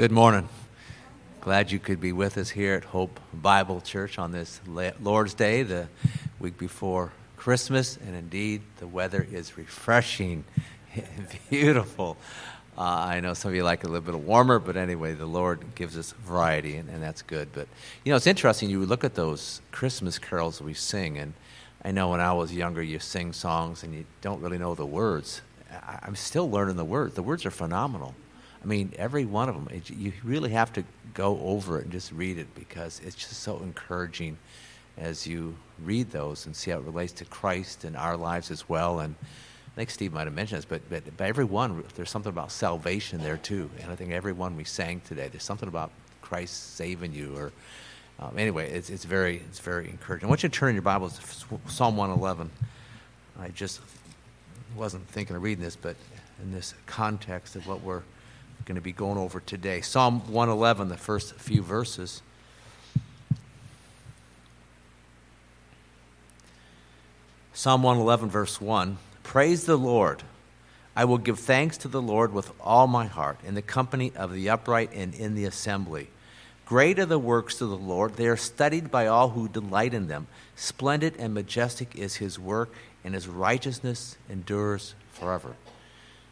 Good morning. Glad you could be with us here at Hope Bible Church on this Lord's Day, the week before Christmas, and indeed the weather is refreshing, beautiful. Uh, I know some of you like it a little bit warmer, but anyway, the Lord gives us variety, and, and that's good. But you know, it's interesting. You look at those Christmas carols we sing, and I know when I was younger, you sing songs and you don't really know the words. I, I'm still learning the words. The words are phenomenal I mean, every one of them. It, you really have to go over it and just read it because it's just so encouraging as you read those and see how it relates to Christ and our lives as well. And I think Steve might have mentioned this, but, but by every one, there's something about salvation there too. And I think every one we sang today, there's something about Christ saving you. Or um, anyway, it's, it's very it's very encouraging. I want you to turn your Bibles to Psalm 111. I just wasn't thinking of reading this, but in this context of what we're going to be going over today. Psalm 111, the first few verses. Psalm 111, verse 1 Praise the Lord. I will give thanks to the Lord with all my heart, in the company of the upright and in the assembly. Great are the works of the Lord. They are studied by all who delight in them. Splendid and majestic is his work, and his righteousness endures forever.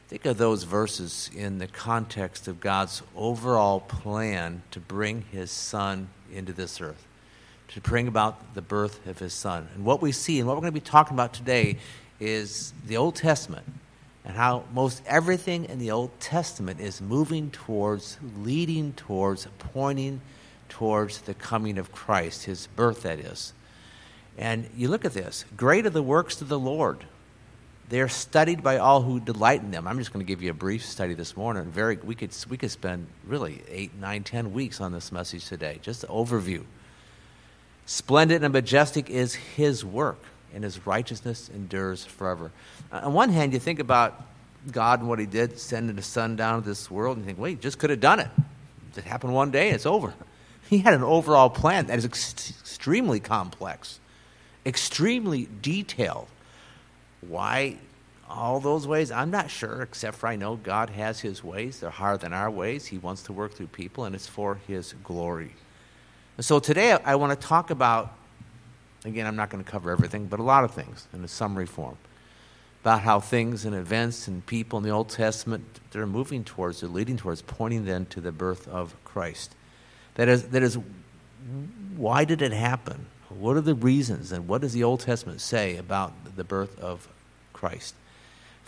Think of those verses in the context of God's overall plan to bring his son into this earth, to bring about the birth of his son. And what we see and what we're going to be talking about today is the Old Testament and how most everything in the Old Testament is moving towards, leading towards, pointing towards the coming of Christ, his birth, that is. And you look at this great are the works of the Lord they are studied by all who delight in them. I'm just going to give you a brief study this morning. Very, we could we could spend really eight, nine, ten weeks on this message today. Just an overview. Splendid and majestic is His work, and His righteousness endures forever. Uh, on one hand, you think about God and what He did, sending His Son down to this world, and you think, well, He just could have done it. It happened one day, it's over. He had an overall plan that is ex- extremely complex, extremely detailed why all those ways? I'm not sure, except for I know God has His ways. They're higher than our ways. He wants to work through people, and it's for His glory. And so today I want to talk about, again, I'm not going to cover everything, but a lot of things in a summary form about how things and events and people in the Old Testament they're moving towards, they're leading towards, pointing then to the birth of Christ. That is, that is, why did it happen? What are the reasons, and what does the Old Testament say about the birth of Christ?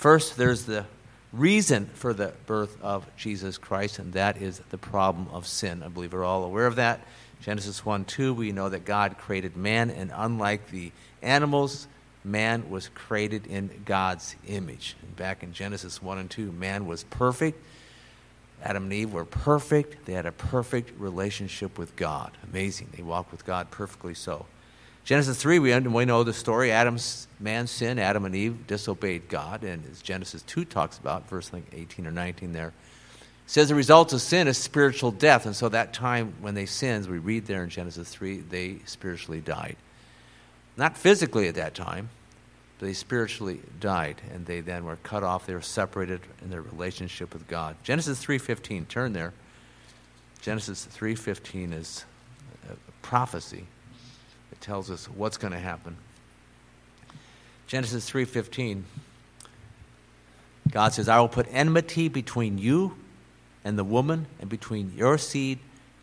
First, there's the reason for the birth of Jesus Christ, and that is the problem of sin. I believe we're all aware of that. Genesis 1 2, we know that God created man, and unlike the animals, man was created in God's image. And back in Genesis 1 and 2, man was perfect. Adam and Eve were perfect. They had a perfect relationship with God. Amazing. They walked with God perfectly so. Genesis 3, we, we know the story. Adam's man sinned. Adam and Eve disobeyed God. And as Genesis 2 talks about, verse like 18 or 19 there, says the result of sin is spiritual death. And so that time when they sinned, we read there in Genesis 3, they spiritually died. Not physically at that time, but they spiritually died. And they then were cut off. They were separated in their relationship with God. Genesis 3.15, turn there. Genesis 3.15 is a prophecy tells us what's going to happen. Genesis 3:15 God says, "I will put enmity between you and the woman and between your seed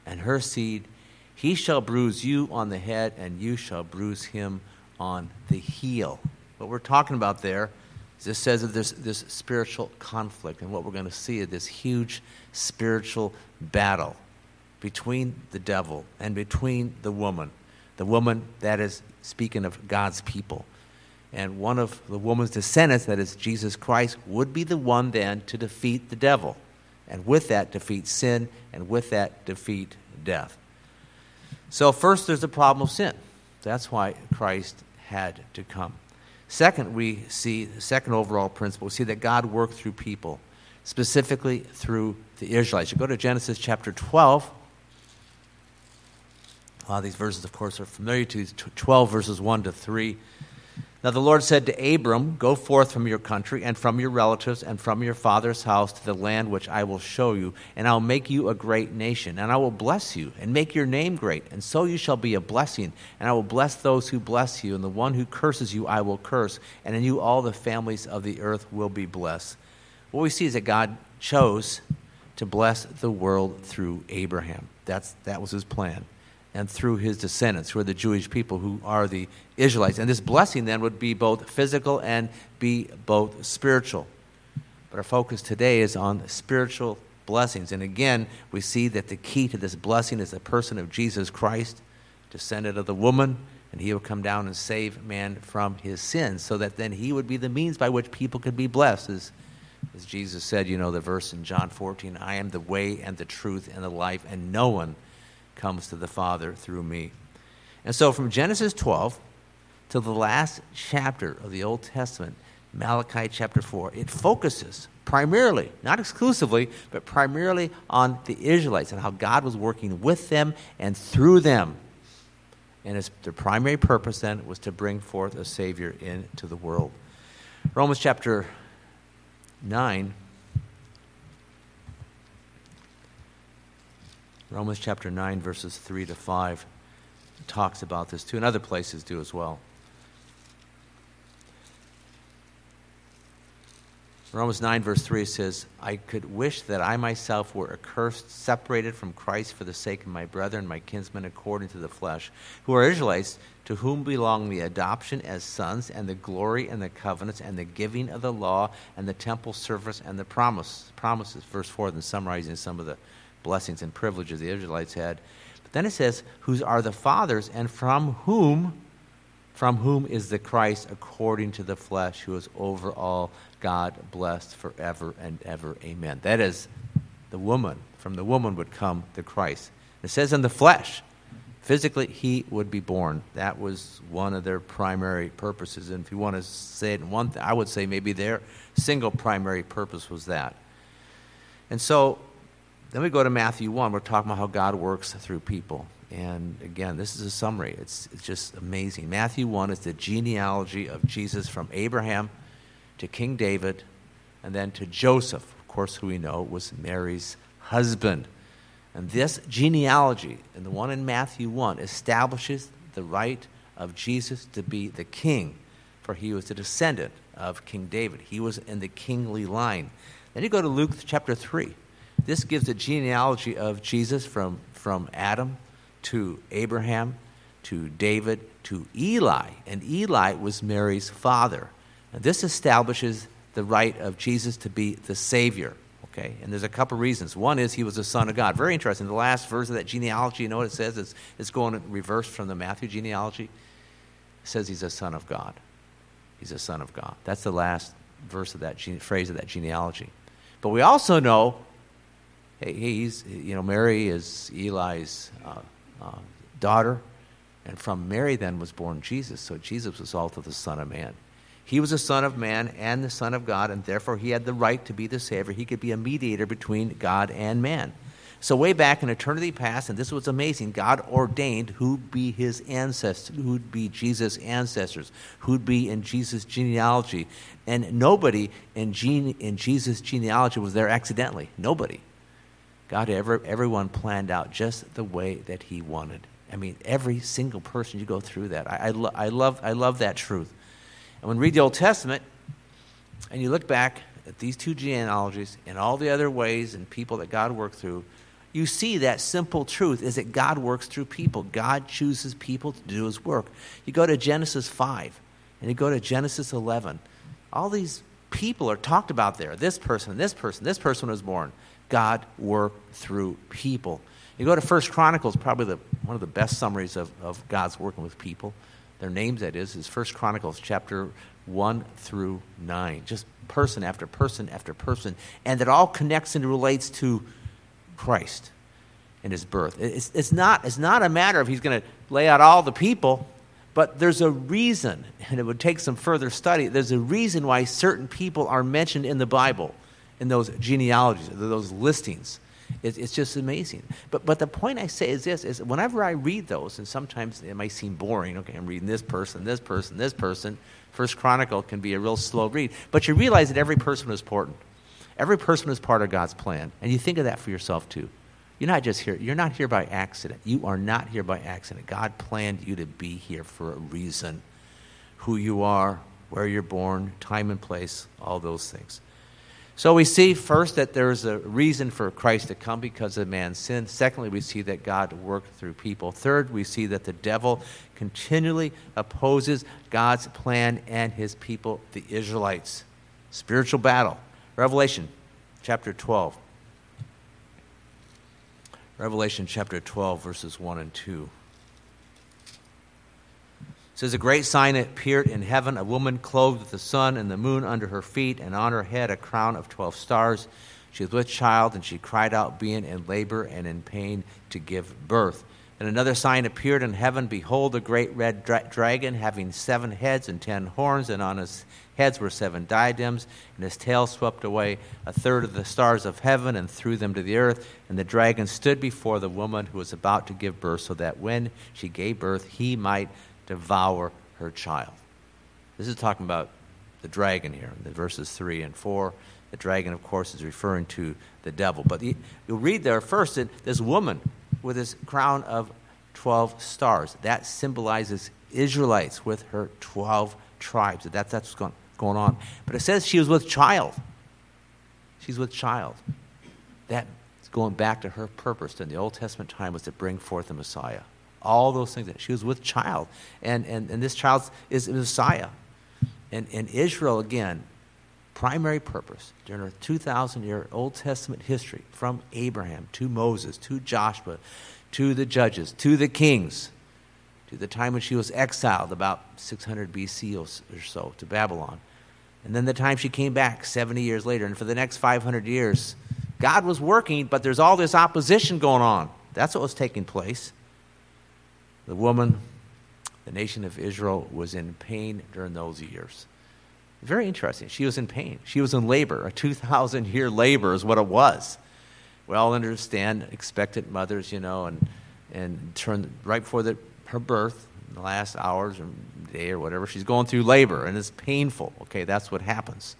and her seed. He shall bruise you on the head and you shall bruise him on the heel." What we're talking about there is this says of there's this spiritual conflict and what we're going to see is this huge spiritual battle between the devil and between the woman. The woman, that is speaking of God's people. And one of the woman's descendants, that is Jesus Christ, would be the one then to defeat the devil. And with that, defeat sin, and with that, defeat death. So, first, there's the problem of sin. That's why Christ had to come. Second, we see the second overall principle we see that God worked through people, specifically through the Israelites. You go to Genesis chapter 12. A lot of these verses, of course, are familiar to you 12 verses 1 to 3. Now the Lord said to Abram, Go forth from your country and from your relatives and from your father's house to the land which I will show you, and I'll make you a great nation, and I will bless you and make your name great, and so you shall be a blessing. And I will bless those who bless you, and the one who curses you I will curse, and in you all the families of the earth will be blessed. What we see is that God chose to bless the world through Abraham. That's, that was his plan and through his descendants, who are the Jewish people who are the Israelites. And this blessing then would be both physical and be both spiritual. But our focus today is on spiritual blessings. And again, we see that the key to this blessing is the person of Jesus Christ, descendant of the woman, and he will come down and save man from his sins, so that then he would be the means by which people could be blessed. As, as Jesus said, you know, the verse in John 14 I am the way and the truth and the life, and no one comes to the Father through me. And so from Genesis 12 to the last chapter of the Old Testament, Malachi chapter 4, it focuses primarily, not exclusively, but primarily on the Israelites and how God was working with them and through them. And his, their primary purpose then was to bring forth a Savior into the world. Romans chapter 9 Romans chapter 9, verses 3 to 5 talks about this too, and other places do as well. Romans 9, verse 3 says, I could wish that I myself were accursed, separated from Christ for the sake of my brethren, my kinsmen according to the flesh, who are Israelites, to whom belong the adoption as sons, and the glory and the covenants, and the giving of the law, and the temple service, and the promise, promises. Verse 4, then summarizing some of the blessings and privileges the Israelites had. But then it says, whose are the fathers, and from whom, from whom is the Christ according to the flesh, who is over all God blessed forever and ever. Amen. That is the woman. From the woman would come the Christ. It says in the flesh, physically he would be born. That was one of their primary purposes. And if you want to say it in one I would say maybe their single primary purpose was that. And so then we go to Matthew 1. We're talking about how God works through people. And again, this is a summary. It's, it's just amazing. Matthew 1 is the genealogy of Jesus from Abraham to King David and then to Joseph, of course, who we know was Mary's husband. And this genealogy, and the one in Matthew 1, establishes the right of Jesus to be the king, for he was the descendant of King David. He was in the kingly line. Then you go to Luke chapter 3. This gives a genealogy of Jesus from, from Adam to Abraham to David to Eli. And Eli was Mary's father. And this establishes the right of Jesus to be the Savior. Okay, and there's a couple reasons. One is he was a son of God. Very interesting. The last verse of that genealogy, you know what it says? It's, it's going in reverse from the Matthew genealogy. It says he's a son of God. He's a son of God. That's the last verse of that gene, phrase of that genealogy. But we also know he's, you know, Mary is Eli's uh, uh, daughter, and from Mary then was born Jesus. So Jesus was also the Son of Man. He was the Son of Man and the Son of God, and therefore he had the right to be the Savior. He could be a mediator between God and man. So, way back in eternity past, and this was amazing, God ordained who'd be his ancestors, who'd be Jesus' ancestors, who'd be in Jesus' genealogy. And nobody in, gene, in Jesus' genealogy was there accidentally. Nobody. God had ever, everyone planned out just the way that He wanted. I mean, every single person, you go through that. I, I, lo- I, love, I love that truth. And when you read the Old Testament and you look back at these two genealogies and all the other ways and people that God worked through, you see that simple truth is that God works through people. God chooses people to do his work. You go to Genesis 5 and you go to Genesis 11. All these people are talked about there. This person, this person, this person was born. God worked through people. You go to First Chronicles, probably the, one of the best summaries of, of God's working with people. Their names, that is, is First Chronicles chapter 1 through 9. Just person after person after person. And it all connects and relates to Christ and his birth. It's, it's, not, it's not a matter of he's going to lay out all the people, but there's a reason, and it would take some further study. There's a reason why certain people are mentioned in the Bible in those genealogies, those listings. It's, it's just amazing. But, but the point I say is this, is whenever I read those, and sometimes it might seem boring, okay, I'm reading this person, this person, this person, First Chronicle can be a real slow read. But you realize that every person is important. Every person is part of God's plan. And you think of that for yourself too. You're not just here. You're not here by accident. You are not here by accident. God planned you to be here for a reason. Who you are, where you're born, time and place, all those things. So we see first that there's a reason for Christ to come because of man's sin. Secondly, we see that God worked through people. Third, we see that the devil continually opposes God's plan and his people, the Israelites. Spiritual battle. Revelation chapter 12. Revelation chapter 12, verses 1 and 2. Says, A great sign appeared in heaven, a woman clothed with the sun and the moon under her feet, and on her head a crown of 12 stars. She was with child, and she cried out, being in labor and in pain to give birth. And another sign appeared in heaven Behold, a great red dra- dragon, having seven heads and ten horns, and on his heads were seven diadems, and his tail swept away a third of the stars of heaven and threw them to the earth. And the dragon stood before the woman who was about to give birth, so that when she gave birth, he might devour her child. This is talking about the dragon here, the verses 3 and 4. The dragon, of course, is referring to the devil. But the, you'll read there first that this woman with this crown of 12 stars. That symbolizes Israelites with her 12 tribes. That's, that's what's going, going on. But it says she was with child. She's with child. That's going back to her purpose in the Old Testament time was to bring forth the Messiah. All those things. She was with child. And, and, and this child is Messiah. And, and Israel, again, primary purpose during her 2,000 year Old Testament history from Abraham to Moses to Joshua to the judges to the kings to the time when she was exiled about 600 BC or so to Babylon. And then the time she came back 70 years later. And for the next 500 years, God was working, but there's all this opposition going on. That's what was taking place. The woman, the nation of Israel, was in pain during those years. Very interesting. She was in pain. She was in labor. A 2,000 year labor is what it was. We all understand expectant mothers, you know, and, and turn right before the her birth, the last hours or day or whatever, she's going through labor and it's painful. Okay, that's what happens.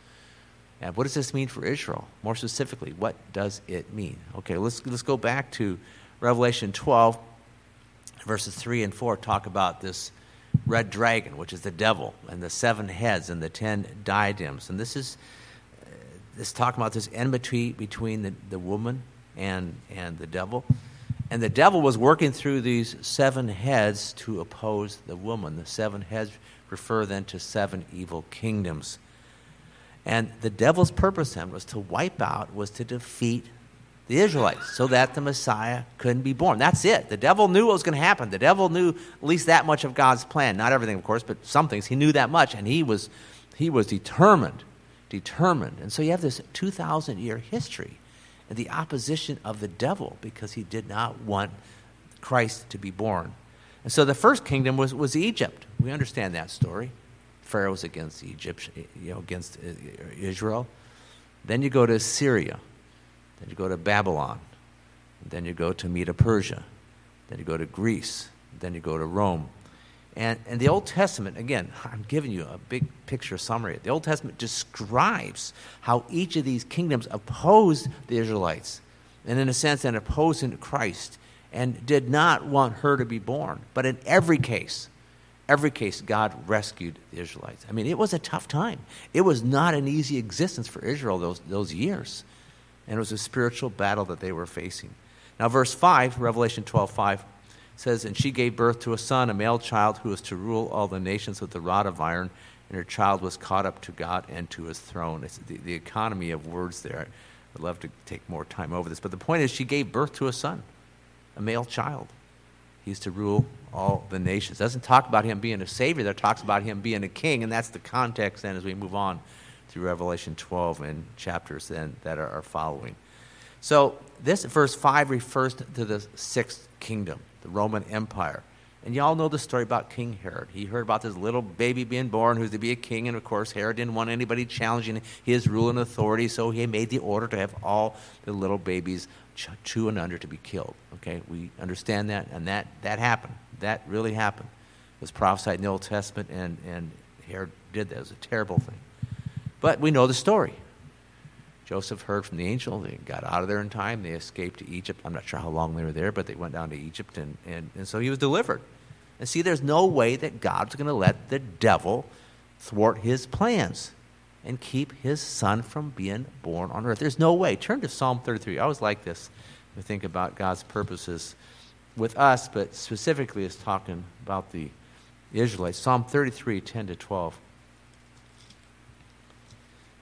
And what does this mean for Israel? More specifically, what does it mean? Okay, let's, let's go back to Revelation 12, verses 3 and 4 talk about this red dragon, which is the devil, and the seven heads and the ten diadems. And this is uh, this talking about this enmity between the, the woman and, and the devil. And the devil was working through these seven heads to oppose the woman. The seven heads refer then to seven evil kingdoms. And the devil's purpose then was to wipe out, was to defeat the Israelites so that the Messiah couldn't be born. That's it. The devil knew what was going to happen. The devil knew at least that much of God's plan. Not everything, of course, but some things. He knew that much, and he was, he was determined. Determined. And so you have this 2,000 year history and the opposition of the devil because he did not want Christ to be born. And so the first kingdom was, was Egypt. We understand that story. Pharaoh was against Egypt, you know, against uh, Israel. Then you go to Syria. Then you go to Babylon. Then you go to Medo Persia. Then you go to Greece. Then you go to Rome. And, and the Old Testament, again, I'm giving you a big picture summary. The Old Testament describes how each of these kingdoms opposed the Israelites, and in a sense, and opposed Christ, and did not want her to be born. But in every case, every case, God rescued the Israelites. I mean, it was a tough time. It was not an easy existence for Israel those, those years. And it was a spiritual battle that they were facing. Now, verse 5, Revelation 12 5 says, And she gave birth to a son, a male child, who was to rule all the nations with the rod of iron, and her child was caught up to God and to his throne. It's the, the economy of words there. I'd love to take more time over this. But the point is, she gave birth to a son, a male child. He's to rule all the nations. It doesn't talk about him being a savior, there talks about him being a king, and that's the context then as we move on through Revelation 12 and chapters then that are, following. So this verse 5 refers to the sixth kingdom the Roman Empire. And y'all know the story about King Herod. He heard about this little baby being born who's to be a king, and of course, Herod didn't want anybody challenging his rule and authority, so he made the order to have all the little babies two and under to be killed. Okay, we understand that, and that, that happened. That really happened. It was prophesied in the Old Testament, and, and Herod did that. It was a terrible thing. But we know the story. Joseph heard from the angel. They got out of there in time. They escaped to Egypt. I'm not sure how long they were there, but they went down to Egypt, and, and, and so he was delivered. And see, there's no way that God's going to let the devil thwart his plans and keep his son from being born on earth. There's no way. Turn to Psalm 33. I always like this to think about God's purposes with us, but specifically it's talking about the Israelites. Psalm 33, 10 to 12.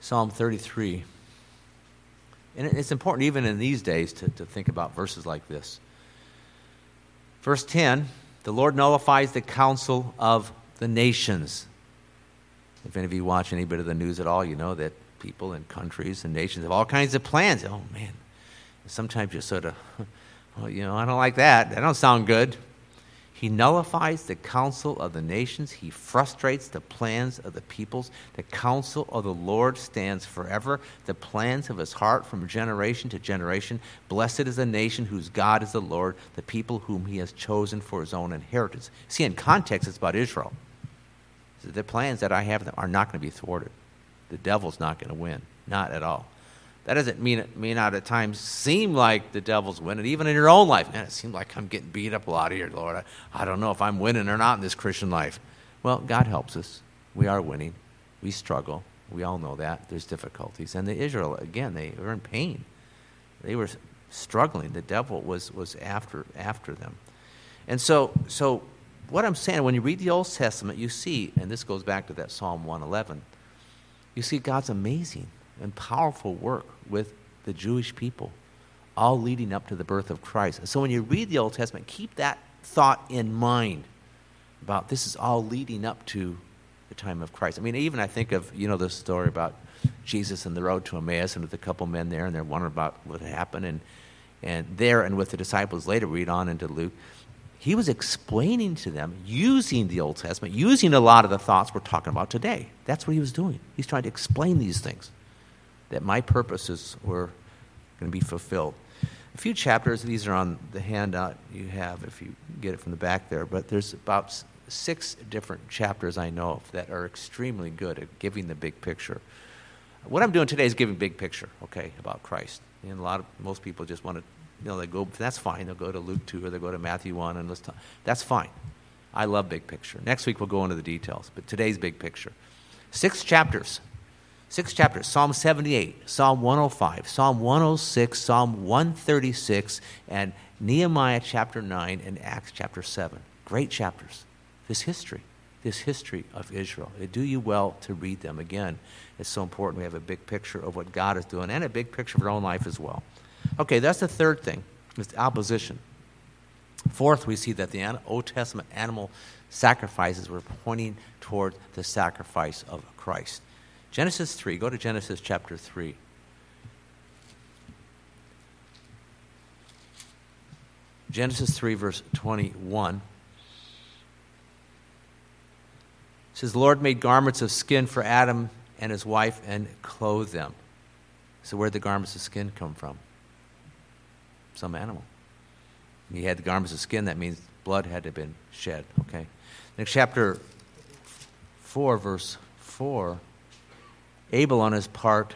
Psalm 33. And it's important even in these days to, to think about verses like this. Verse 10 The Lord nullifies the counsel of the nations. If any of you watch any bit of the news at all, you know that people and countries and nations have all kinds of plans. Oh, man. Sometimes you sort of, well, you know, I don't like that. That don't sound good. He nullifies the counsel of the nations. He frustrates the plans of the peoples. The counsel of the Lord stands forever, the plans of his heart from generation to generation. Blessed is the nation whose God is the Lord, the people whom he has chosen for his own inheritance. See, in context, it's about Israel. The plans that I have are not going to be thwarted. The devil's not going to win, not at all. That doesn't mean it may not at times seem like the devil's winning, even in your own life. Man, it seems like I'm getting beat up a lot here, Lord. I, I don't know if I'm winning or not in this Christian life. Well, God helps us. We are winning. We struggle. We all know that. There's difficulties. And the Israel, again, they were in pain. They were struggling. The devil was, was after, after them. And so, so, what I'm saying, when you read the Old Testament, you see, and this goes back to that Psalm 111, you see God's amazing and powerful work with the Jewish people, all leading up to the birth of Christ. So when you read the Old Testament, keep that thought in mind about this is all leading up to the time of Christ. I mean, even I think of, you know, the story about Jesus and the road to Emmaus and with a couple men there, and they're wondering about what happened. And, and there and with the disciples later, read on into Luke, he was explaining to them using the Old Testament, using a lot of the thoughts we're talking about today. That's what he was doing. He's trying to explain these things that my purposes were going to be fulfilled. A few chapters, these are on the handout you have if you get it from the back there, but there's about six different chapters I know of that are extremely good at giving the big picture. What I'm doing today is giving big picture, okay, about Christ. And a lot of most people just want to, you know, they go. That's fine. They'll go to Luke two or they go to Matthew one and let's talk. That's fine. I love big picture. Next week we'll go into the details, but today's big picture. Six chapters Six chapters Psalm 78, Psalm 105, Psalm 106, Psalm 136, and Nehemiah chapter 9 and Acts chapter 7. Great chapters. This history, this history of Israel. It do you well to read them. Again, it's so important we have a big picture of what God is doing and a big picture of our own life as well. Okay, that's the third thing, is opposition. Fourth, we see that the Old Testament animal sacrifices were pointing toward the sacrifice of Christ. Genesis 3, go to Genesis chapter 3. Genesis 3, verse 21. It says, The Lord made garments of skin for Adam and his wife and clothed them. So, where'd the garments of skin come from? Some animal. He had the garments of skin, that means blood had to have been shed. Okay. Next, chapter 4, verse 4. Abel, on his part,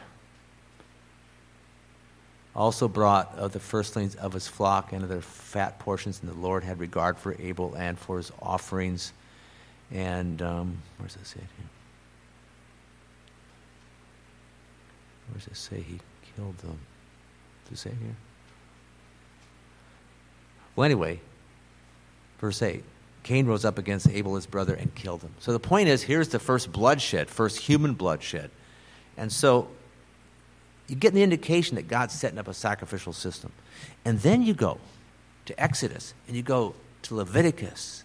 also brought of the firstlings of his flock and of their fat portions, and the Lord had regard for Abel and for his offerings. And um, where's it say here? Where does it say he killed them? Does it say here? Well, anyway, verse 8. Cain rose up against Abel, his brother, and killed him. So the point is here's the first bloodshed, first human bloodshed. And so you get the indication that God's setting up a sacrificial system. And then you go to Exodus and you go to Leviticus.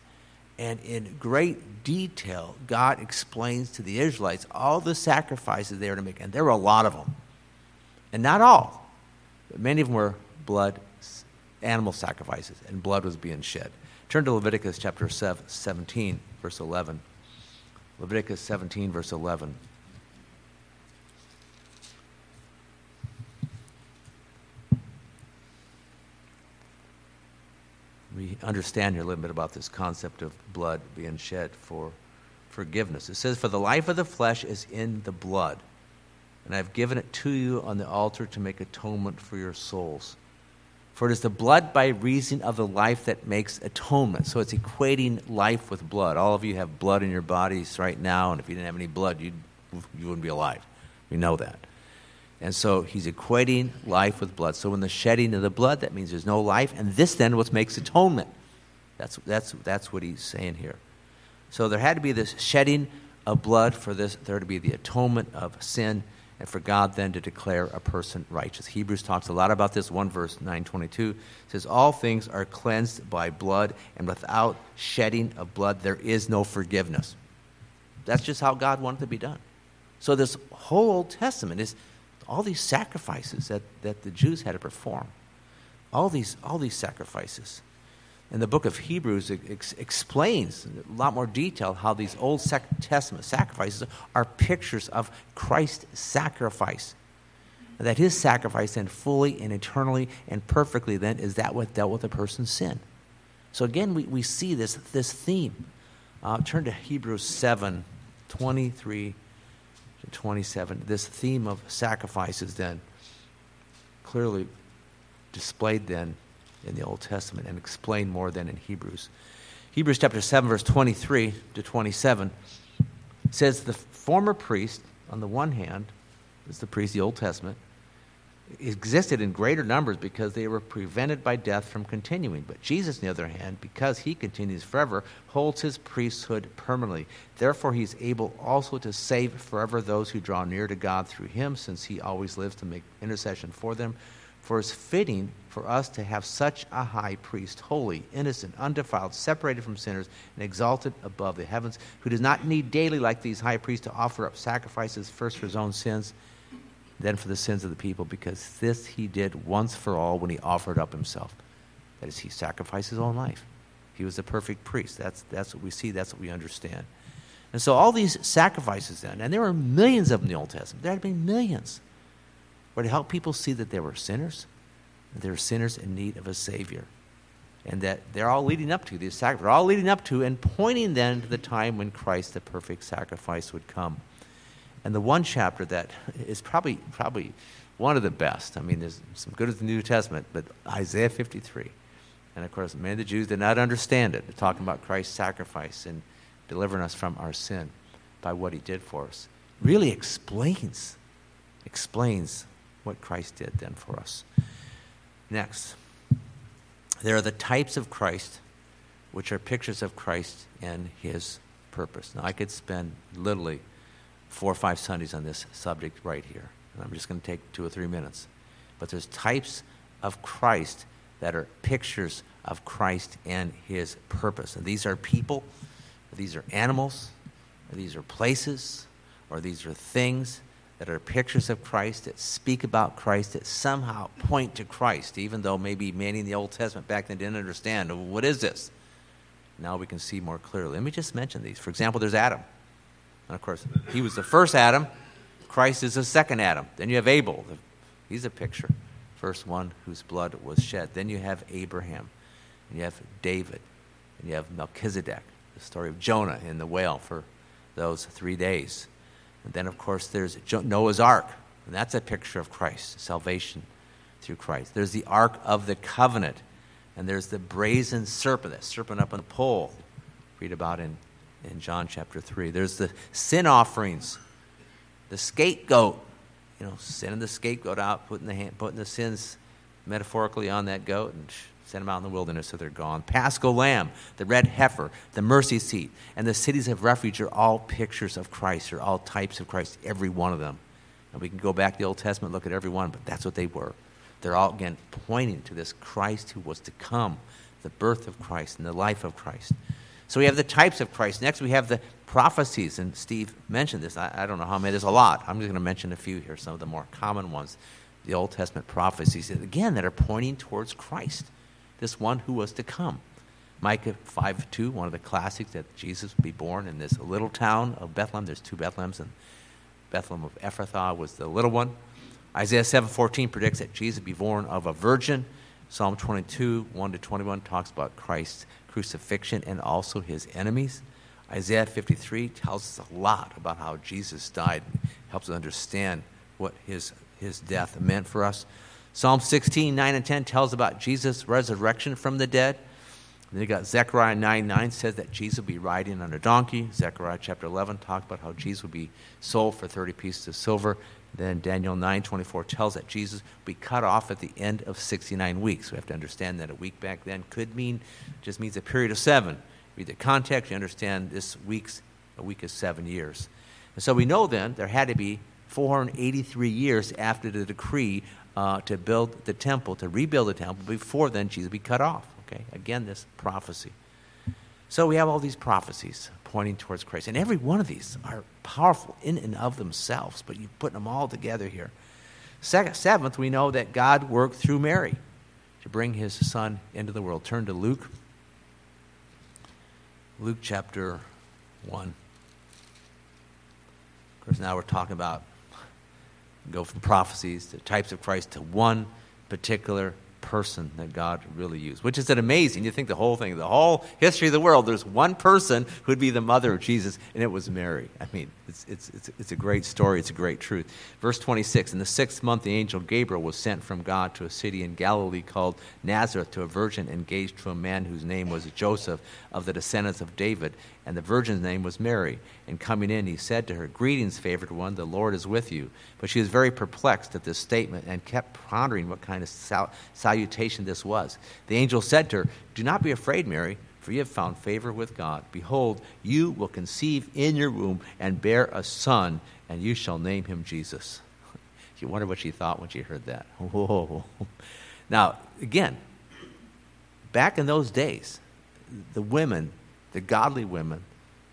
And in great detail, God explains to the Israelites all the sacrifices they were to make. And there were a lot of them. And not all, but many of them were blood, animal sacrifices, and blood was being shed. Turn to Leviticus chapter 17, verse 11. Leviticus 17, verse 11. We understand here a little bit about this concept of blood being shed for forgiveness. It says, For the life of the flesh is in the blood, and I've given it to you on the altar to make atonement for your souls. For it is the blood by reason of the life that makes atonement. So it's equating life with blood. All of you have blood in your bodies right now, and if you didn't have any blood, you'd, you wouldn't be alive. We know that. And so he's equating life with blood. So in the shedding of the blood, that means there's no life. And this then what makes atonement. That's, that's, that's what he's saying here. So there had to be this shedding of blood for this, there to be the atonement of sin and for God then to declare a person righteous. Hebrews talks a lot about this. One verse 922 says, All things are cleansed by blood, and without shedding of blood, there is no forgiveness. That's just how God wanted to be done. So this whole Old Testament is all these sacrifices that, that the Jews had to perform. All these, all these sacrifices. And the book of Hebrews ex- explains in a lot more detail how these Old Testament sacrifices are pictures of Christ's sacrifice. That his sacrifice then fully and eternally and perfectly then is that what dealt with a person's sin. So again, we, we see this, this theme. Uh, turn to Hebrews 7 23 to 27. This theme of sacrifices then clearly displayed then in the Old Testament and explained more than in Hebrews. Hebrews chapter 7, verse 23 to 27 says the former priest, on the one hand, is the priest, the Old Testament, existed in greater numbers because they were prevented by death from continuing. But Jesus, on the other hand, because he continues forever, holds his priesthood permanently. Therefore, he is able also to save forever those who draw near to God through him, since he always lives to make intercession for them. For it's fitting for us to have such a high priest, holy, innocent, undefiled, separated from sinners, and exalted above the heavens, who does not need daily, like these high priests, to offer up sacrifices first for his own sins, then for the sins of the people, because this he did once for all when he offered up himself. That is, he sacrificed his own life. He was the perfect priest. That's, that's what we see, that's what we understand. And so all these sacrifices then, and there were millions of them in the Old Testament, there had been millions were to help people see that they were sinners, that they were sinners in need of a Savior. And that they're all leading up to these sacrifices. All leading up to and pointing then to the time when Christ, the perfect sacrifice, would come. And the one chapter that is probably, probably one of the best, I mean, there's some good in the New Testament, but Isaiah 53. And of course, many of the Jews did not understand it. They're talking about Christ's sacrifice and delivering us from our sin by what he did for us. Really explains, explains what Christ did then for us. Next, there are the types of Christ, which are pictures of Christ and his purpose. Now, I could spend literally four or five Sundays on this subject right here, and I'm just going to take two or three minutes. But there's types of Christ that are pictures of Christ and his purpose. And these are people, these are animals, these are places, or these are things that are pictures of Christ, that speak about Christ, that somehow point to Christ, even though maybe many in the Old Testament back then didn't understand what is this? Now we can see more clearly. Let me just mention these. For example, there's Adam. And of course, he was the first Adam. Christ is the second Adam. Then you have Abel. He's a picture. First one whose blood was shed. Then you have Abraham. And you have David. And you have Melchizedek. The story of Jonah in the whale for those three days. And then, of course, there's Noah's Ark, and that's a picture of Christ, salvation through Christ. There's the Ark of the Covenant, and there's the brazen serpent, that serpent up on the pole, read about in, in John chapter 3. There's the sin offerings, the scapegoat, you know, sending the scapegoat out, putting the, hand, putting the sins metaphorically on that goat, and Send them out in the wilderness so they're gone. Paschal lamb, the red heifer, the mercy seat, and the cities of refuge are all pictures of Christ, are all types of Christ, every one of them. And we can go back to the Old Testament, look at every one, but that's what they were. They're all, again, pointing to this Christ who was to come, the birth of Christ and the life of Christ. So we have the types of Christ. Next, we have the prophecies, and Steve mentioned this. I, I don't know how many, there's a lot. I'm just going to mention a few here, some of the more common ones. The Old Testament prophecies, again, that are pointing towards Christ this one who was to come. Micah 5 2, one of the classics that Jesus would be born in this little town of Bethlehem. There's two Bethlehems, and Bethlehem of Ephrathah was the little one. Isaiah 7 14 predicts that Jesus would be born of a virgin, Psalm 22, 1 to 21, talks about Christ's crucifixion and also his enemies. Isaiah 53 tells us a lot about how Jesus died, and helps us understand what his, his death meant for us. Psalm 16, 9 and 10 tells about Jesus' resurrection from the dead. then you got Zechariah 9, 9 says that Jesus will be riding on a donkey. Zechariah chapter 11 talks about how Jesus will be sold for 30 pieces of silver. Then Daniel 9, 24 tells that Jesus will be cut off at the end of 69 weeks. We have to understand that a week back then could mean, just means a period of seven read the context, you understand this week's a week is seven years. And so we know then there had to be 483 years after the decree uh, to build the temple, to rebuild the temple. Before then, Jesus would be cut off. Okay, again, this prophecy. So we have all these prophecies pointing towards Christ, and every one of these are powerful in and of themselves. But you put them all together here. Second, seventh, we know that God worked through Mary to bring His Son into the world. Turn to Luke Luke chapter 1. Of course, now we're talking about go from prophecies to types of Christ to one particular person that God really used, which is an amazing. You think the whole thing, the whole history of the world, there's one person who'd be the mother of Jesus, and it was Mary. I mean, it's, it's, it's, it's a great story, it's a great truth. Verse 26 In the sixth month, the angel Gabriel was sent from God to a city in Galilee called Nazareth to a virgin engaged to a man whose name was Joseph of the descendants of David and the virgin's name was Mary. And coming in, he said to her, Greetings, favored one, the Lord is with you. But she was very perplexed at this statement and kept pondering what kind of sal- salutation this was. The angel said to her, Do not be afraid, Mary, for you have found favor with God. Behold, you will conceive in your womb and bear a son, and you shall name him Jesus. you wonder what she thought when she heard that. Whoa. Now, again, back in those days, the women the godly women,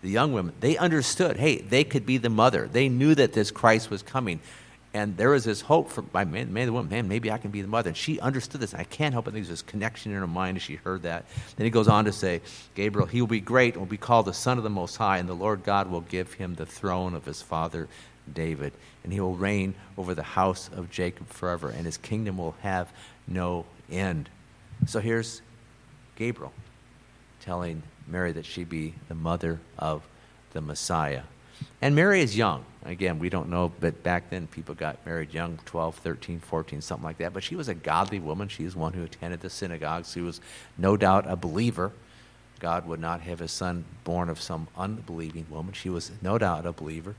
the young women, they understood, hey, they could be the mother. They knew that this Christ was coming. And there was this hope for my man, man, the woman, man, maybe I can be the mother. And she understood this. I can't help but think there's this connection in her mind as she heard that. Then he goes on to say, Gabriel, he will be great and will be called the Son of the Most High, and the Lord God will give him the throne of his father David, and he will reign over the house of Jacob forever, and his kingdom will have no end. So here's Gabriel telling Mary that she be the mother of the Messiah. And Mary is young. Again, we don't know, but back then people got married young 12, 13, 14, something like that. But she was a godly woman. She was one who attended the synagogues. She was no doubt a believer. God would not have his son born of some unbelieving woman. She was no doubt a believer.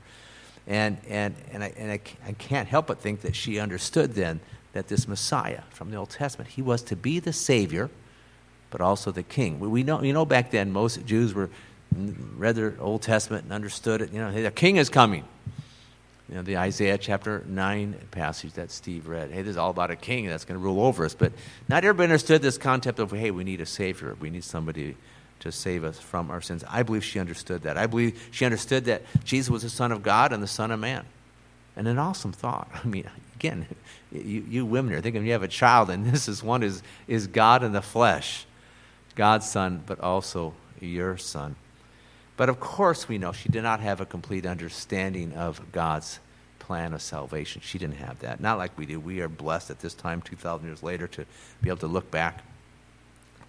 And, and, and, I, and I, I can't help but think that she understood then that this Messiah from the Old Testament, he was to be the Savior but also the king. We know, you know, back then most Jews were read their Old Testament and understood it. You know, the king is coming. You know, the Isaiah chapter 9 passage that Steve read. Hey, this is all about a king that's going to rule over us. But not everybody understood this concept of, hey, we need a savior. We need somebody to save us from our sins. I believe she understood that. I believe she understood that Jesus was the Son of God and the Son of Man. And an awesome thought. I mean, again, you, you women are thinking you have a child, and this is one is, is God in the flesh. God's son, but also your son. But of course, we know she did not have a complete understanding of God's plan of salvation. She didn't have that. Not like we do. We are blessed at this time, 2,000 years later, to be able to look back.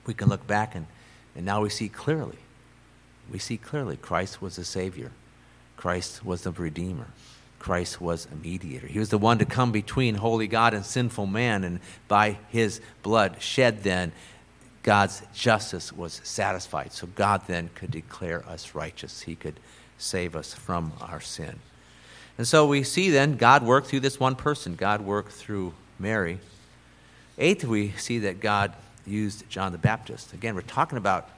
We can look back, and, and now we see clearly. We see clearly Christ was the Savior, Christ was the Redeemer. Christ was a mediator. He was the one to come between holy God and sinful man, and by his blood shed then God's justice was satisfied. So God then could declare us righteous. He could save us from our sin. And so we see then God worked through this one person. God worked through Mary. Eighth, we see that God used John the Baptist. Again, we're talking about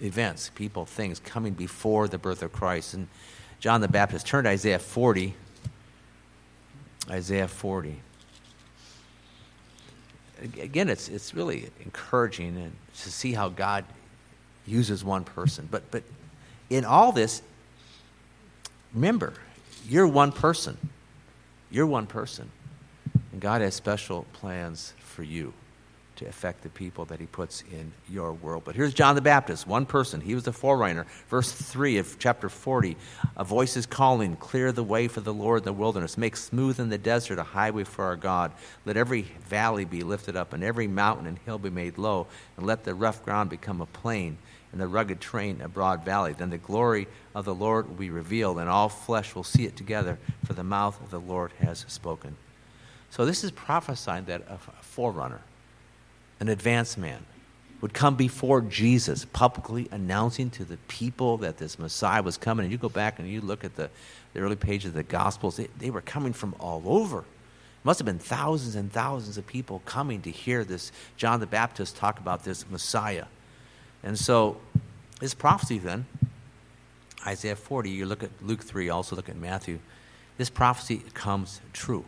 events, people, things coming before the birth of Christ. And John the Baptist turned to Isaiah 40. Isaiah 40 again, it's, it's really encouraging and to see how God uses one person. But, but in all this, remember, you're one person. You're one person. And God has special plans for you to affect the people that he puts in your world. But here's John the Baptist, one person. He was the forerunner. Verse 3 of chapter 40 A voice is calling, Clear the way for the Lord in the wilderness. Make smooth in the desert a highway for our God. Let every valley be lifted up, and every mountain and hill be made low, and let the rough ground become a plain, and the rugged terrain a broad valley. Then the glory of the Lord will be revealed, and all flesh will see it together, for the mouth of the Lord has spoken. So this is prophesying that a forerunner, an advanced man, would come before Jesus, publicly announcing to the people that this Messiah was coming. And you go back and you look at the, the early pages of the Gospels, they, they were coming from all over. It must have been thousands and thousands of people coming to hear this John the Baptist talk about this Messiah. And so, this prophecy then, Isaiah 40, you look at Luke 3, also look at Matthew, this prophecy comes true.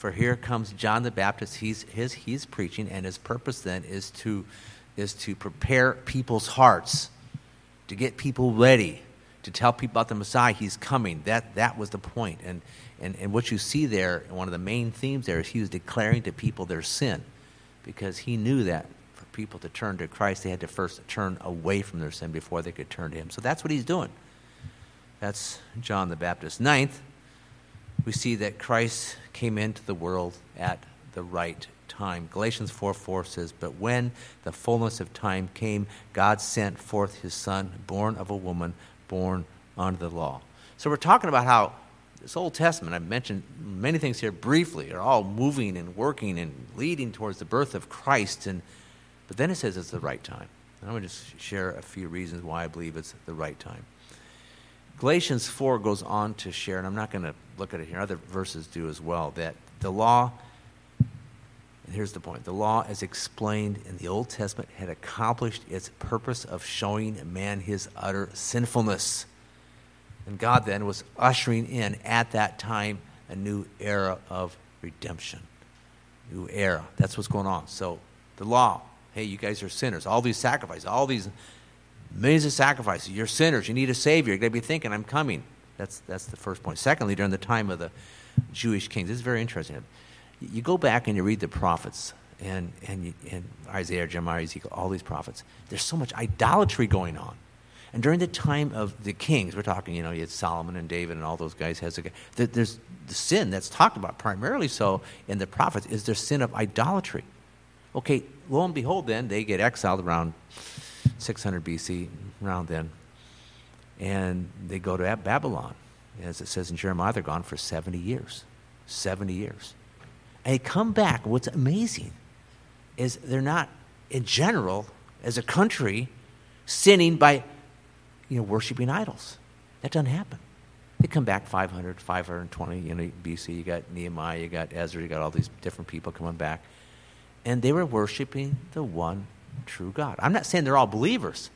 For here comes John the Baptist. He's, his, he's preaching, and his purpose then is to, is to prepare people's hearts, to get people ready, to tell people about the Messiah. He's coming. That, that was the point. And, and, and what you see there, one of the main themes there, is he was declaring to people their sin because he knew that for people to turn to Christ, they had to first turn away from their sin before they could turn to him. So that's what he's doing. That's John the Baptist. Ninth, we see that Christ came into the world at the right time. Galatians 4 4 says, But when the fullness of time came, God sent forth his Son, born of a woman, born under the law. So we're talking about how this Old Testament, I've mentioned many things here briefly, are all moving and working and leading towards the birth of Christ. And, but then it says it's the right time. I'm going to just share a few reasons why I believe it's the right time. Galatians 4 goes on to share, and I'm not going to look at it here, other verses do as well, that the law, and here's the point the law, as explained in the Old Testament, had accomplished its purpose of showing man his utter sinfulness. And God then was ushering in at that time a new era of redemption. New era. That's what's going on. So the law, hey, you guys are sinners. All these sacrifices, all these Millions of sacrifices. You're sinners. You need a Savior. You're going to be thinking, I'm coming. That's, that's the first point. Secondly, during the time of the Jewish kings, this is very interesting. You go back and you read the prophets, and, and, and Isaiah, Jeremiah, Ezekiel, all these prophets. There's so much idolatry going on. And during the time of the kings, we're talking, you know, you had Solomon and David and all those guys, Hezekiah, there's the sin that's talked about primarily so in the prophets is their sin of idolatry. Okay, lo and behold, then they get exiled around 600 BC, around then. And they go to Babylon. As it says in Jeremiah, they're gone for 70 years. 70 years. And they come back. What's amazing is they're not, in general, as a country, sinning by you know, worshiping idols. That doesn't happen. They come back 500, 520 you know, BC. You got Nehemiah, you got Ezra, you got all these different people coming back. And they were worshiping the one true God. I'm not saying they're all believers,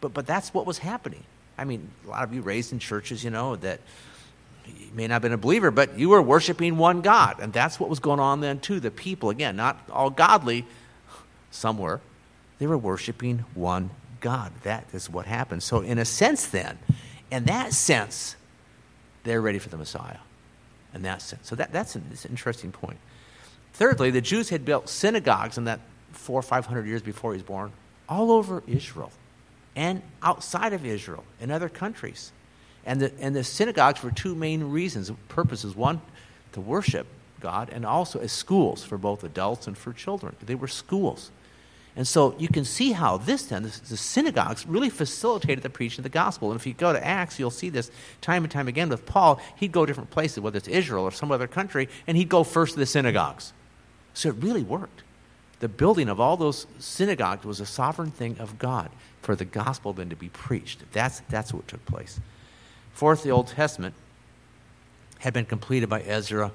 but, but that's what was happening. I mean, a lot of you raised in churches, you know, that you may not have been a believer, but you were worshiping one God. And that's what was going on then, too. The people, again, not all godly, somewhere, they were worshiping one God. That is what happened. So, in a sense, then, in that sense, they're ready for the Messiah. In that sense. So, that, that's an, that's an interesting point. Thirdly, the Jews had built synagogues in that four or five hundred years before he was born, all over Israel and outside of Israel in other countries. And the, and the synagogues for two main reasons, purposes. One, to worship God, and also as schools for both adults and for children. They were schools. And so you can see how this then, the, the synagogues really facilitated the preaching of the gospel. And if you go to Acts, you'll see this time and time again with Paul. He'd go different places, whether it's Israel or some other country, and he'd go first to the synagogues. So it really worked the building of all those synagogues was a sovereign thing of God for the gospel then to be preached. That's, that's what took place. Fourth, the Old Testament had been completed by Ezra.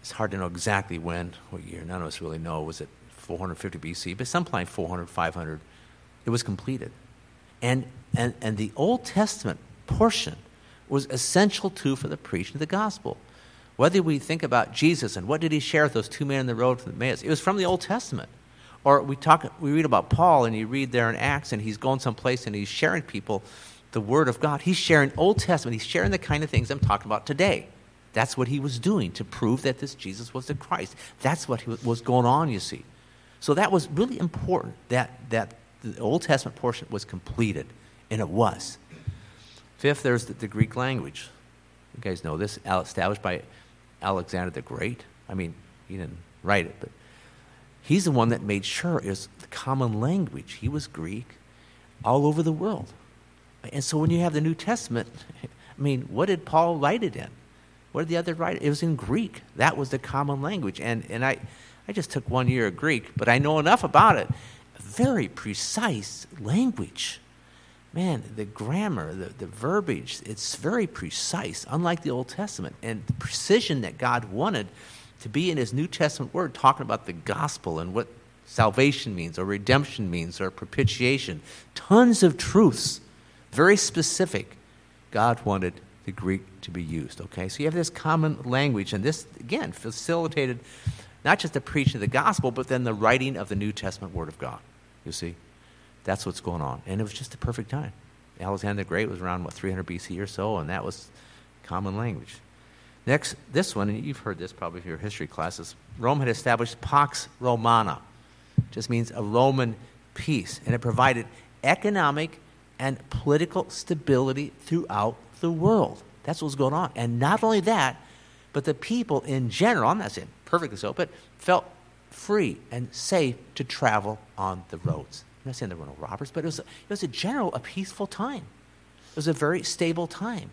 It's hard to know exactly when, what year. None of us really know. Was it 450 BC? But sometime 400, 500. It was completed. And, and, and the Old Testament portion was essential too for the preaching of the gospel. Whether we think about Jesus and what did he share with those two men on the road to Emmaus, it was from the Old Testament. Or we talk, we read about Paul, and you read there in Acts, and he's going someplace and he's sharing people the Word of God. He's sharing Old Testament. He's sharing the kind of things I'm talking about today. That's what he was doing to prove that this Jesus was the Christ. That's what was going on, you see. So that was really important that, that the Old Testament portion was completed, and it was. Fifth, there's the, the Greek language. You guys know this, established by Alexander the Great. I mean, he didn't write it, but he's the one that made sure it was the common language. He was Greek all over the world. And so when you have the New Testament, I mean, what did Paul write it in? What did the other write? It was in Greek. That was the common language. And, and I, I just took one year of Greek, but I know enough about it. Very precise language. Man, the grammar, the, the verbiage, it's very precise, unlike the Old Testament. And the precision that God wanted to be in his New Testament word, talking about the gospel and what salvation means, or redemption means, or propitiation. Tons of truths, very specific. God wanted the Greek to be used, okay? So you have this common language, and this, again, facilitated not just the preaching of the gospel, but then the writing of the New Testament Word of God. You see? That's what's going on. And it was just the perfect time. Alexander the Great was around, what, 300 BC or so, and that was common language. Next, this one, and you've heard this probably in your history classes Rome had established Pax Romana, just means a Roman peace, and it provided economic and political stability throughout the world. That's what was going on. And not only that, but the people in general, I'm not saying perfectly so, but felt free and safe to travel on the roads. Not saying there were no robbers, but it was, a, it was a general, a peaceful time. It was a very stable time.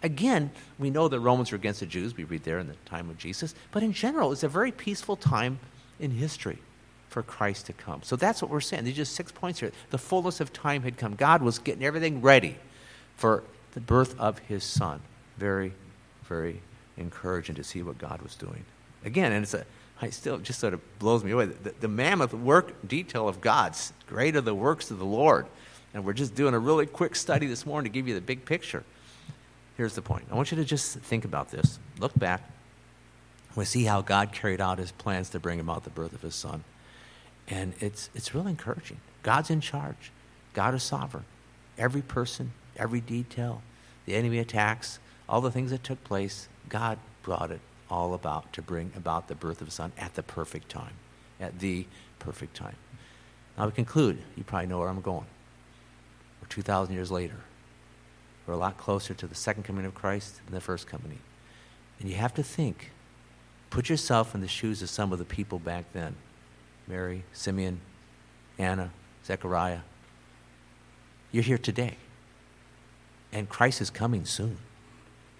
Again, we know the Romans were against the Jews. We read there in the time of Jesus. But in general, it's a very peaceful time in history for Christ to come. So that's what we're saying. These are just six points here. The fullness of time had come. God was getting everything ready for the birth of his son. Very, very encouraging to see what God was doing. Again, and it's a, I still just sort of blows me away. The, the mammoth work detail of God's great are the works of the Lord. And we're just doing a really quick study this morning to give you the big picture. Here's the point. I want you to just think about this. Look back. We see how God carried out his plans to bring about the birth of his son. And it's, it's really encouraging. God's in charge, God is sovereign. Every person, every detail, the enemy attacks, all the things that took place, God brought it all about to bring about the birth of a son at the perfect time. At the perfect time. Now we conclude. You probably know where I'm going. We're 2,000 years later. We're a lot closer to the second coming of Christ than the first coming. And you have to think, put yourself in the shoes of some of the people back then Mary, Simeon, Anna, Zechariah. You're here today. And Christ is coming soon.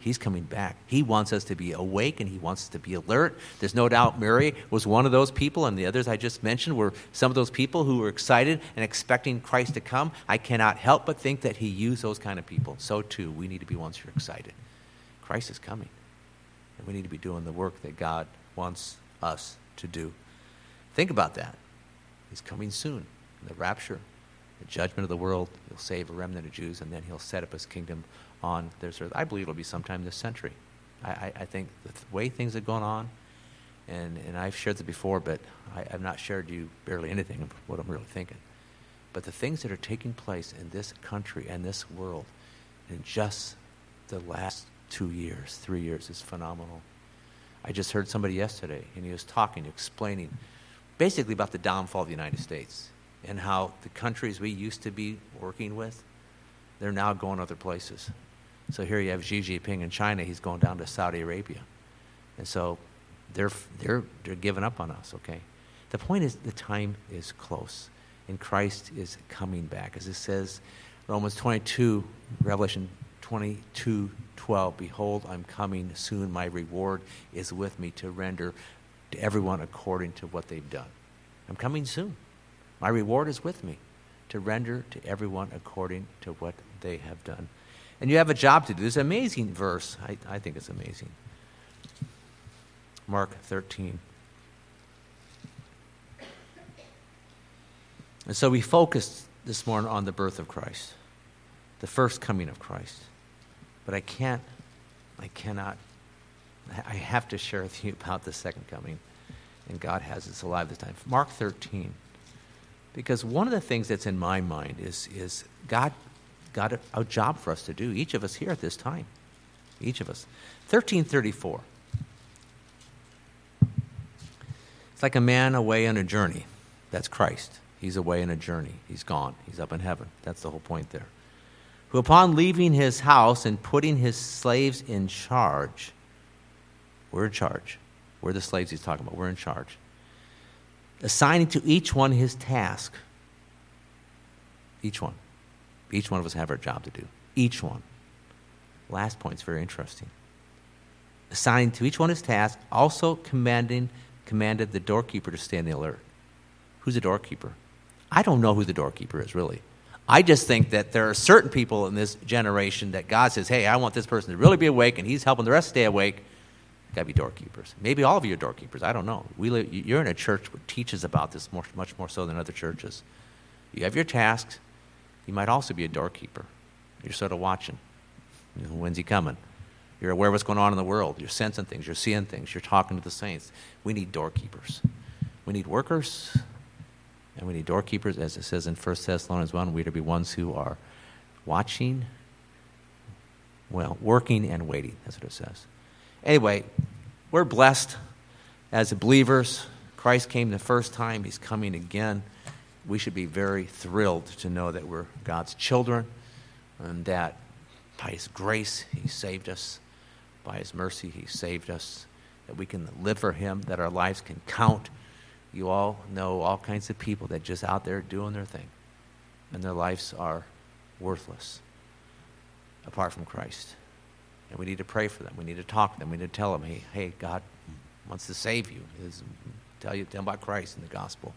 He's coming back. He wants us to be awake and he wants us to be alert. There's no doubt Mary was one of those people, and the others I just mentioned were some of those people who were excited and expecting Christ to come. I cannot help but think that he used those kind of people. So, too, we need to be ones who are excited. Christ is coming, and we need to be doing the work that God wants us to do. Think about that. He's coming soon. The rapture, the judgment of the world, he'll save a remnant of Jews, and then he'll set up his kingdom on this earth. I believe it'll be sometime this century. I, I, I think the th- way things are going on, and, and I've shared this before, but I, I've not shared you barely anything of what I'm really thinking. But the things that are taking place in this country and this world in just the last two years, three years is phenomenal. I just heard somebody yesterday, and he was talking, explaining basically about the downfall of the United States and how the countries we used to be working with, they're now going other places. So here you have Xi Jinping in China, he's going down to Saudi Arabia. And so they're, they're, they're giving up on us, okay? The point is, the time is close, and Christ is coming back. As it says, Romans 22, Revelation 22, 12, Behold, I'm coming soon. My reward is with me to render to everyone according to what they've done. I'm coming soon. My reward is with me to render to everyone according to what they have done. And you have a job to do. This amazing verse. I, I think it's amazing. Mark 13. And so we focused this morning on the birth of Christ, the first coming of Christ. But I can't, I cannot I have to share with you about the second coming. And God has us alive this time. Mark 13. Because one of the things that's in my mind is, is God got a, a job for us to do, each of us here at this time. Each of us. 1334. It's like a man away on a journey. That's Christ. He's away on a journey. He's gone. He's up in heaven. That's the whole point there. Who, upon leaving his house and putting his slaves in charge, we're in charge. We're the slaves he's talking about. We're in charge. Assigning to each one his task. Each one. Each one of us have our job to do. Each one. Last point is very interesting. Assigning to each one his task, also commanding, commanded the doorkeeper to stay on the alert. Who's the doorkeeper? I don't know who the doorkeeper is, really. I just think that there are certain people in this generation that God says, hey, I want this person to really be awake, and He's helping the rest stay awake. Got to be doorkeepers. Maybe all of you are doorkeepers. I don't know. We live, you're in a church that teaches about this more, much more so than other churches. You have your tasks. You might also be a doorkeeper. You're sort of watching. You know, when's he coming? You're aware of what's going on in the world. You're sensing things. You're seeing things. You're talking to the saints. We need doorkeepers. We need workers and we need doorkeepers, as it says in 1 Thessalonians 1. We are to be ones who are watching, well, working and waiting. That's what it says. Anyway, we're blessed as believers. Christ came the first time, He's coming again. We should be very thrilled to know that we're God's children and that by His grace, He saved us. By His mercy, He saved us. That we can live for Him, that our lives can count you all know all kinds of people that just out there doing their thing, and their lives are worthless apart from Christ. And we need to pray for them. We need to talk to them. We need to tell them, hey, hey, God wants to save you. Is tell you tell them about Christ and the gospel.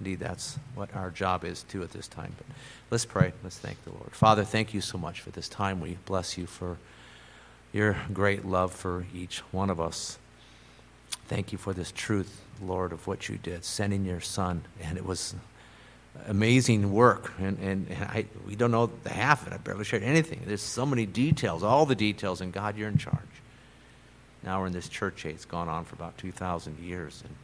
Indeed, that's what our job is too at this time. But let's pray. Let's thank the Lord. Father, thank you so much for this time. We bless you for your great love for each one of us. Thank you for this truth Lord, of what you did, sending your son. And it was amazing work. And, and, and I, we don't know the half of it. I barely shared anything. There's so many details, all the details, and God, you're in charge. Now we're in this church age. It's gone on for about 2,000 years. And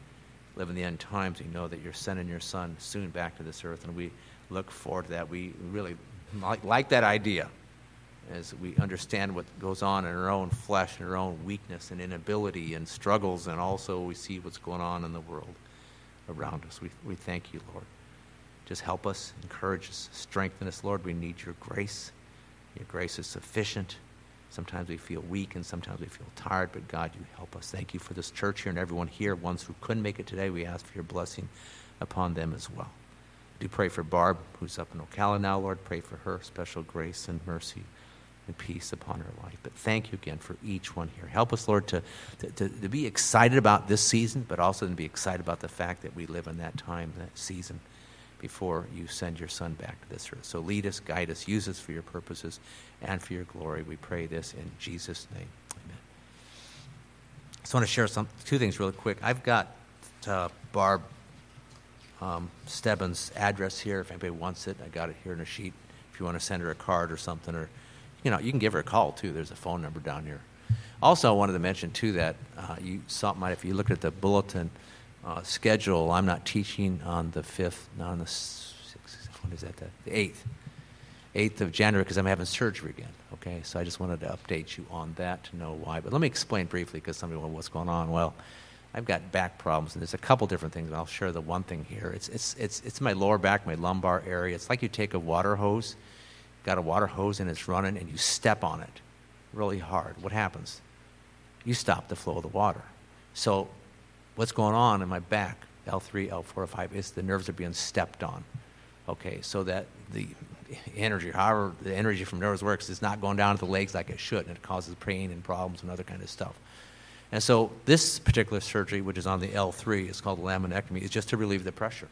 live in the end times. We know that you're sending your son soon back to this earth. And we look forward to that. We really like, that idea as we understand what goes on in our own flesh and our own weakness and inability and struggles, and also we see what's going on in the world around us. We, we thank you, Lord. Just help us, encourage us, strengthen us, Lord. We need your grace. Your grace is sufficient. Sometimes we feel weak and sometimes we feel tired, but God, you help us. Thank you for this church here and everyone here, ones who couldn't make it today. We ask for your blessing upon them as well. Do pray for Barb, who's up in Ocala now, Lord. Pray for her special grace and mercy and peace upon her life. But thank you again for each one here. Help us, Lord, to, to, to, to be excited about this season, but also to be excited about the fact that we live in that time, that season, before you send your Son back to this earth. So lead us, guide us, use us for your purposes and for your glory. We pray this in Jesus' name. Amen. I just want to share some, two things really quick. I've got uh, Barb um, Stebbins' address here. If anybody wants it, I got it here in a sheet. If you want to send her a card or something, or you know, you can give her a call too. There's a phone number down here. Also, I wanted to mention too that uh, you saw might if you looked at the bulletin uh, schedule, I'm not teaching on the fifth, not on the sixth. what is that? The eighth, eighth of January because I'm having surgery again. Okay, so I just wanted to update you on that to know why. But let me explain briefly because somebody wants what's going on. Well. I've got back problems, and there's a couple different things. I'll share the one thing here. It's, it's, it's, it's my lower back, my lumbar area. It's like you take a water hose got a water hose and it's running and you step on it really hard, what happens? You stop the flow of the water. So, what's going on in my back, L3, L4, L5, is the nerves are being stepped on. Okay, so that the energy, however the energy from nerves works, is not going down to the legs like it should, and it causes pain and problems and other kind of stuff. And so, this particular surgery, which is on the L3, is called laminectomy, is just to relieve the pressure,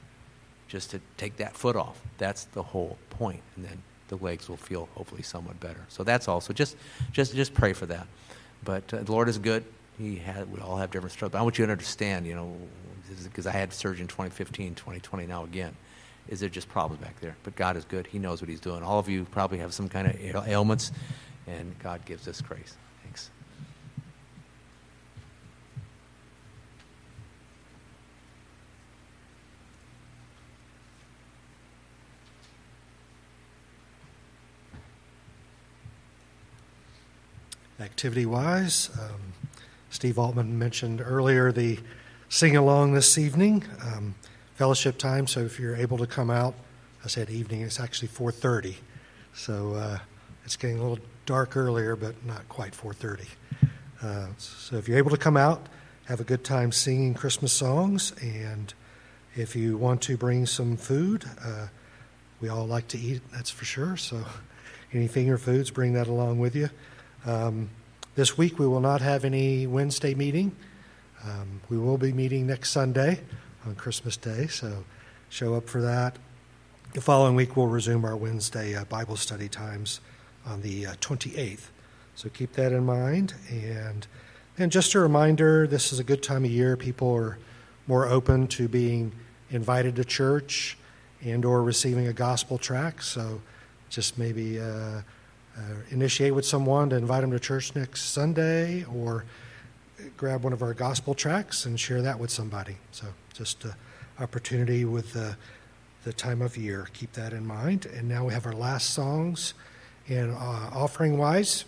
just to take that foot off. That's the whole point. And then the legs will feel hopefully somewhat better. So that's also just just just pray for that. But uh, the Lord is good. He had we all have different struggles. I want you to understand, you know, because I had surgery in 2015, 2020 now again. Is there just problems back there? But God is good. He knows what He's doing. All of you probably have some kind of ailments, and God gives us grace. Thanks. Activity wise. Um, Steve Altman mentioned earlier the sing along this evening. Um, fellowship time. So if you're able to come out, I said evening. It's actually 4:30, so uh, it's getting a little dark earlier, but not quite 4:30. Uh, so if you're able to come out, have a good time singing Christmas songs, and if you want to bring some food, uh, we all like to eat. That's for sure. So any finger foods, bring that along with you. Um, this week we will not have any Wednesday meeting. Um, we will be meeting next Sunday on Christmas Day, so show up for that. The following week we'll resume our Wednesday uh, Bible study times on the uh, 28th. So keep that in mind. And and just a reminder, this is a good time of year. People are more open to being invited to church and or receiving a gospel tract. So just maybe uh, uh, initiate with someone to invite them to church next Sunday or grab one of our gospel tracks and share that with somebody. So just an opportunity with the, the time of year. Keep that in mind. And now we have our last songs. And uh, offering wise,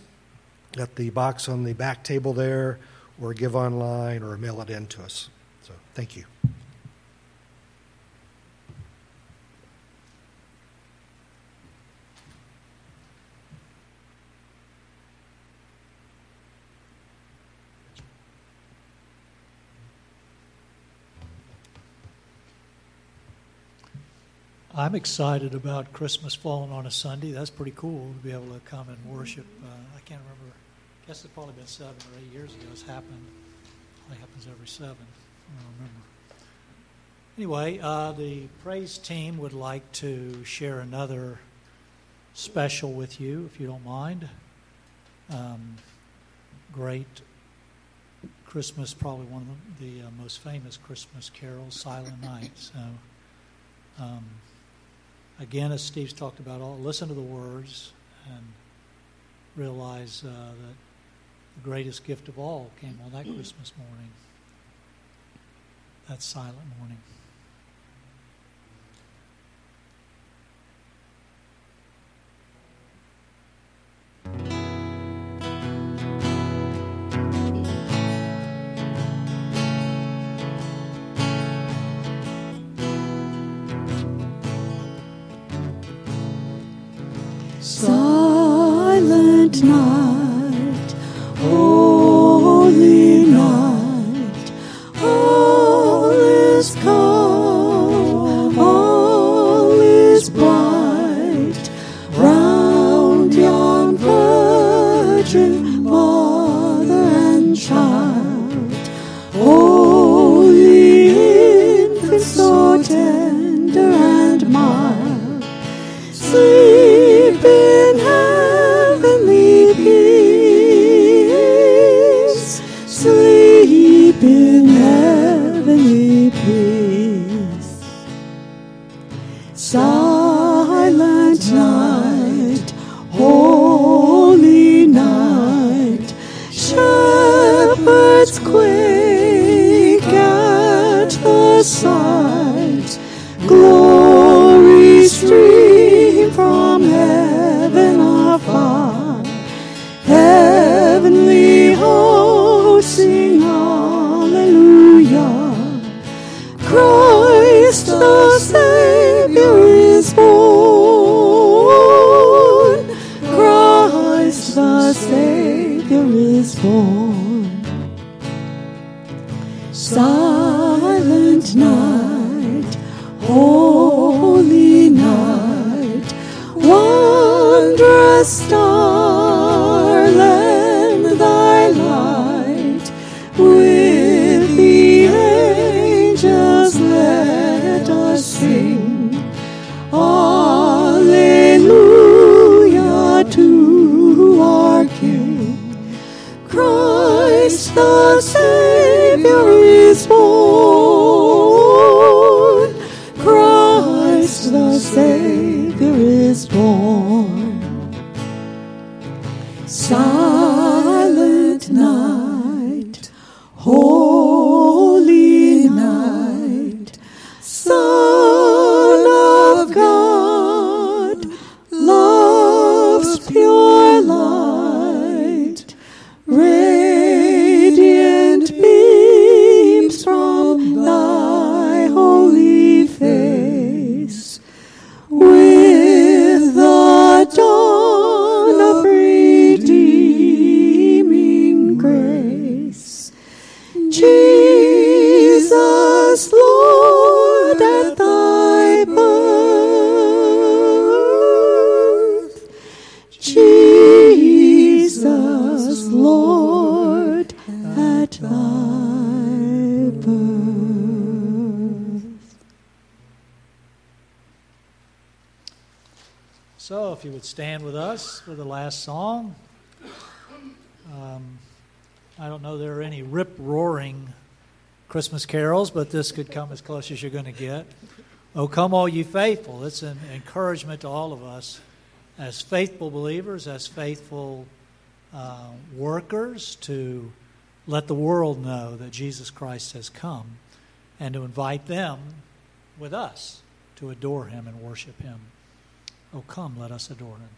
got the box on the back table there, or give online, or mail it in to us. So thank you. I'm excited about Christmas falling on a Sunday. That's pretty cool to be able to come and worship. Uh, I can't remember. I guess it's probably been seven or eight years ago it's happened. It happens every seven. I don't remember. Anyway, uh, the praise team would like to share another special with you, if you don't mind. Um, great Christmas, probably one of the, uh, most famous Christmas carols, Silent Night. So. Um, again, as Steve's talked about, all listen to the words and realize uh, that the greatest gift of all came on that Christmas morning, that silent morning. Silent night, Christmas carols, but this could come as close as you're going to get. Oh, come, all you faithful. It's an encouragement to all of us as faithful believers, as faithful uh, workers, to let the world know that Jesus Christ has come and to invite them with us to adore him and worship him. Oh, come, let us adore him.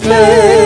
faithful.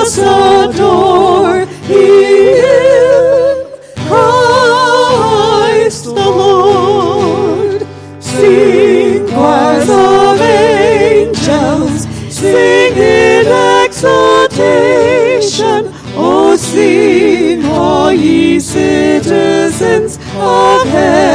us adore Him, Christ the Lord. Sing, choirs of angels, sing in exultation. O sing, all ye citizens of heaven.